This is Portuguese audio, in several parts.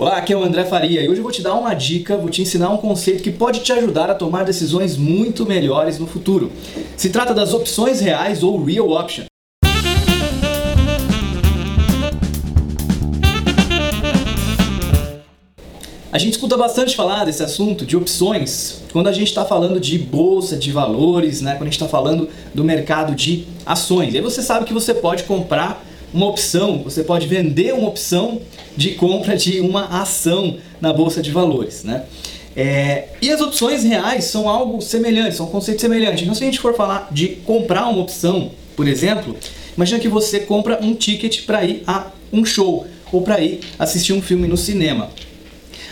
Olá, aqui é o André Faria e hoje eu vou te dar uma dica, vou te ensinar um conceito que pode te ajudar a tomar decisões muito melhores no futuro. Se trata das opções reais ou real option. A gente escuta bastante falar desse assunto de opções quando a gente está falando de bolsa de valores, né? quando a gente está falando do mercado de ações. E aí você sabe que você pode comprar uma opção, você pode vender uma opção de compra de uma ação na bolsa de valores, né? É, e as opções reais são algo semelhante, são um conceito semelhante. Então, se a gente for falar de comprar uma opção, por exemplo, imagina que você compra um ticket para ir a um show ou para ir assistir um filme no cinema.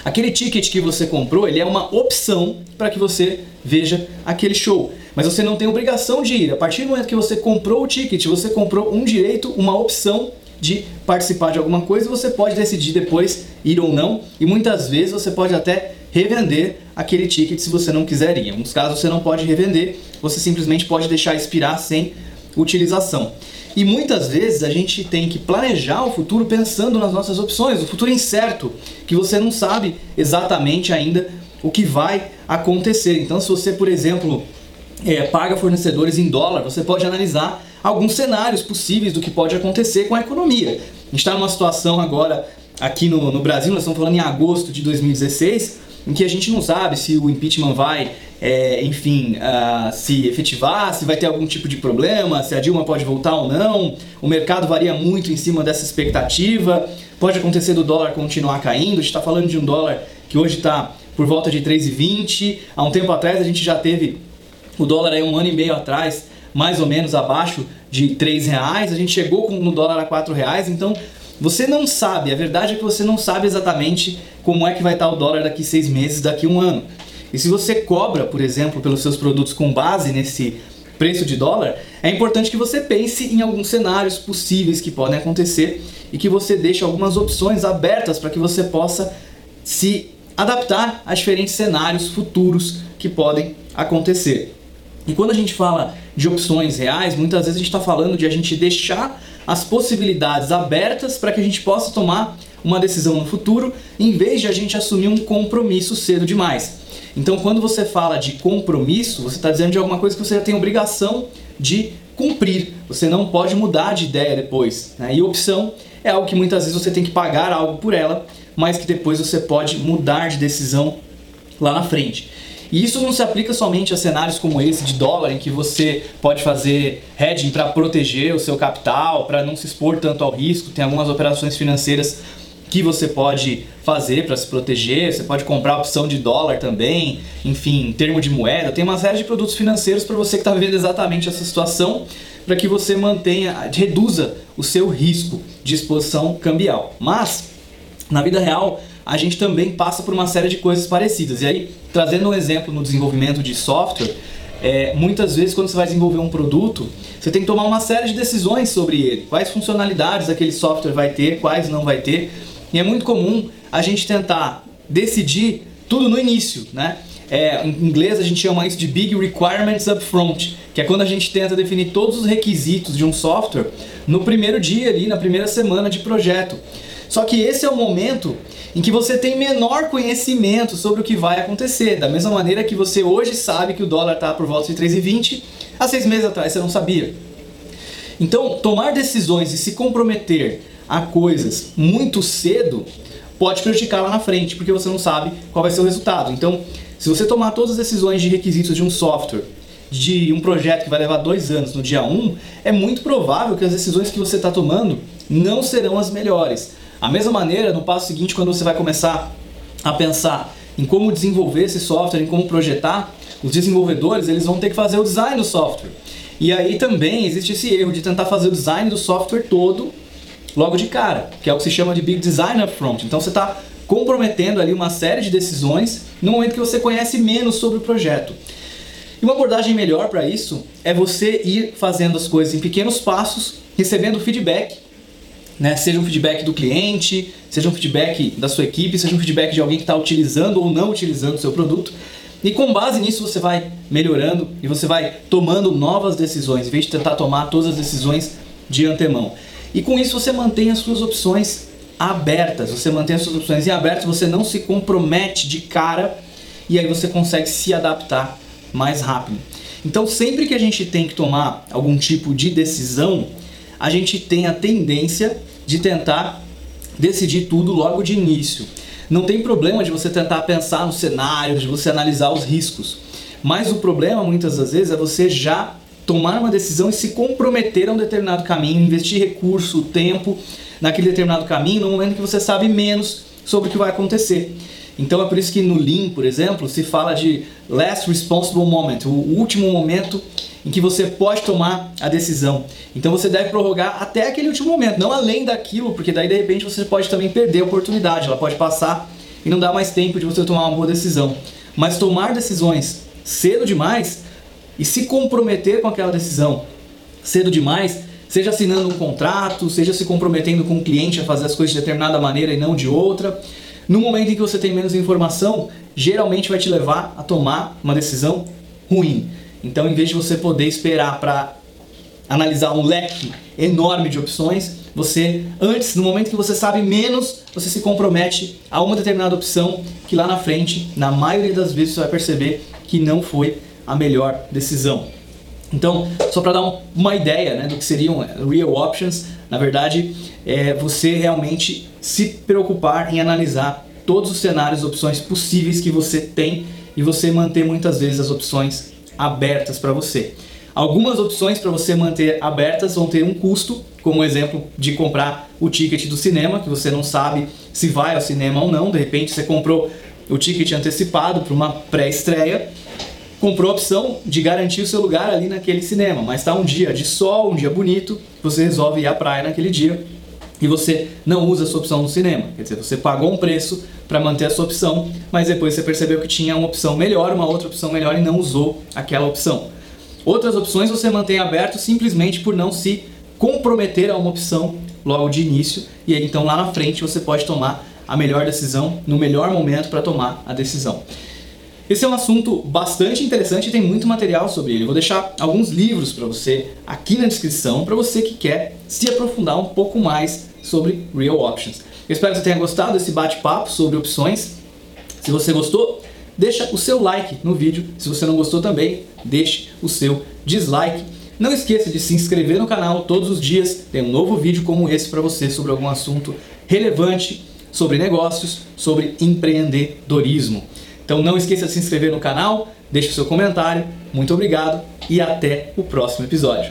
Aquele ticket que você comprou, ele é uma opção para que você veja aquele show. Mas você não tem obrigação de ir. A partir do momento que você comprou o ticket, você comprou um direito, uma opção de participar de alguma coisa, você pode decidir depois ir ou não. E muitas vezes você pode até revender aquele ticket se você não quiser ir. Em alguns casos você não pode revender, você simplesmente pode deixar expirar sem utilização. E muitas vezes a gente tem que planejar o futuro pensando nas nossas opções, o futuro incerto, que você não sabe exatamente ainda o que vai acontecer. Então, se você, por exemplo, é, paga fornecedores em dólar, você pode analisar alguns cenários possíveis do que pode acontecer com a economia. A gente está numa situação agora aqui no, no, Brasil, nós estamos falando em agosto de 2016, em que a gente não sabe se o impeachment vai, é, enfim, uh, se efetivar, se vai ter algum tipo de problema, se a Dilma pode voltar ou não. O mercado varia muito em cima dessa expectativa. Pode acontecer do dólar continuar caindo. A gente está falando de um dólar que hoje está por volta de 3,20. Há um tempo atrás a gente já teve o dólar aí um ano e meio atrás, mais ou menos abaixo de 3 reais, a gente chegou no dólar a 4 reais, então você não sabe, a verdade é que você não sabe exatamente como é que vai estar o dólar daqui seis meses, daqui um ano. E se você cobra, por exemplo, pelos seus produtos com base nesse preço de dólar, é importante que você pense em alguns cenários possíveis que podem acontecer e que você deixe algumas opções abertas para que você possa se adaptar a diferentes cenários futuros que podem acontecer. E quando a gente fala de opções reais, muitas vezes a gente está falando de a gente deixar as possibilidades abertas para que a gente possa tomar uma decisão no futuro, em vez de a gente assumir um compromisso cedo demais. Então, quando você fala de compromisso, você está dizendo de alguma coisa que você já tem obrigação de cumprir. Você não pode mudar de ideia depois. Né? E opção é algo que muitas vezes você tem que pagar algo por ela, mas que depois você pode mudar de decisão lá na frente. E isso não se aplica somente a cenários como esse de dólar, em que você pode fazer hedging para proteger o seu capital, para não se expor tanto ao risco. Tem algumas operações financeiras que você pode fazer para se proteger, você pode comprar opção de dólar também, enfim, termo de moeda, tem uma série de produtos financeiros para você que está vivendo exatamente essa situação, para que você mantenha, reduza o seu risco de exposição cambial. Mas, na vida real, a gente também passa por uma série de coisas parecidas. E aí, trazendo um exemplo no desenvolvimento de software, é, muitas vezes quando você vai desenvolver um produto, você tem que tomar uma série de decisões sobre ele. Quais funcionalidades aquele software vai ter, quais não vai ter. E é muito comum a gente tentar decidir tudo no início, né? É, em inglês a gente chama isso de Big Requirements Upfront, que é quando a gente tenta definir todos os requisitos de um software no primeiro dia ali, na primeira semana de projeto. Só que esse é o momento em que você tem menor conhecimento sobre o que vai acontecer. Da mesma maneira que você hoje sabe que o dólar está por volta de 3,20, há seis meses atrás você não sabia. Então, tomar decisões e se comprometer a coisas muito cedo pode prejudicar lá na frente, porque você não sabe qual vai ser o resultado. Então, se você tomar todas as decisões de requisitos de um software, de um projeto que vai levar dois anos no dia 1, um, é muito provável que as decisões que você está tomando não serão as melhores. A mesma maneira, no passo seguinte, quando você vai começar a pensar em como desenvolver esse software, em como projetar, os desenvolvedores eles vão ter que fazer o design do software. E aí também existe esse erro de tentar fazer o design do software todo logo de cara, que é o que se chama de Big Design Upfront. Então você está comprometendo ali uma série de decisões no momento que você conhece menos sobre o projeto. E uma abordagem melhor para isso é você ir fazendo as coisas em pequenos passos, recebendo feedback né? Seja um feedback do cliente, seja um feedback da sua equipe, seja um feedback de alguém que está utilizando ou não utilizando o seu produto. E com base nisso você vai melhorando e você vai tomando novas decisões, em vez de tentar tomar todas as decisões de antemão. E com isso você mantém as suas opções abertas. Você mantém as suas opções em aberto, você não se compromete de cara e aí você consegue se adaptar mais rápido. Então, sempre que a gente tem que tomar algum tipo de decisão, a gente tem a tendência de tentar decidir tudo logo de início. Não tem problema de você tentar pensar no cenário, de você analisar os riscos. Mas o problema muitas das vezes é você já tomar uma decisão e se comprometer a um determinado caminho, investir recurso, tempo naquele determinado caminho no momento que você sabe menos sobre o que vai acontecer. Então é por isso que no Lean, por exemplo, se fala de last responsible moment, o último momento em que você pode tomar a decisão. Então você deve prorrogar até aquele último momento, não além daquilo, porque daí de repente você pode também perder a oportunidade, ela pode passar e não dar mais tempo de você tomar uma boa decisão. Mas tomar decisões cedo demais e se comprometer com aquela decisão cedo demais, seja assinando um contrato, seja se comprometendo com o cliente a fazer as coisas de determinada maneira e não de outra, no momento em que você tem menos informação, geralmente vai te levar a tomar uma decisão ruim. Então, em vez de você poder esperar para analisar um leque enorme de opções, você antes, no momento que você sabe menos, você se compromete a uma determinada opção que lá na frente, na maioria das vezes, você vai perceber que não foi a melhor decisão. Então, só para dar uma ideia né, do que seriam real options, na verdade, é você realmente se preocupar em analisar todos os cenários, opções possíveis que você tem e você manter muitas vezes as opções abertas para você. Algumas opções para você manter abertas vão ter um custo, como o exemplo de comprar o ticket do cinema, que você não sabe se vai ao cinema ou não, de repente você comprou o ticket antecipado para uma pré-estreia, comprou a opção de garantir o seu lugar ali naquele cinema, mas está um dia de sol, um dia bonito, você resolve ir à praia naquele dia e você não usa a sua opção no cinema. Quer dizer, você pagou um preço para manter a sua opção, mas depois você percebeu que tinha uma opção melhor, uma outra opção melhor e não usou aquela opção. Outras opções você mantém aberto simplesmente por não se comprometer a uma opção logo de início e aí então lá na frente você pode tomar a melhor decisão no melhor momento para tomar a decisão. Esse é um assunto bastante interessante e tem muito material sobre ele. Eu vou deixar alguns livros para você aqui na descrição para você que quer se aprofundar um pouco mais sobre Real Options. Eu espero que você tenha gostado desse bate-papo sobre opções. Se você gostou, deixa o seu like no vídeo. Se você não gostou também, deixe o seu dislike. Não esqueça de se inscrever no canal todos os dias. Tem um novo vídeo como esse para você sobre algum assunto relevante sobre negócios, sobre empreendedorismo. Então não esqueça de se inscrever no canal, deixe seu comentário. Muito obrigado e até o próximo episódio.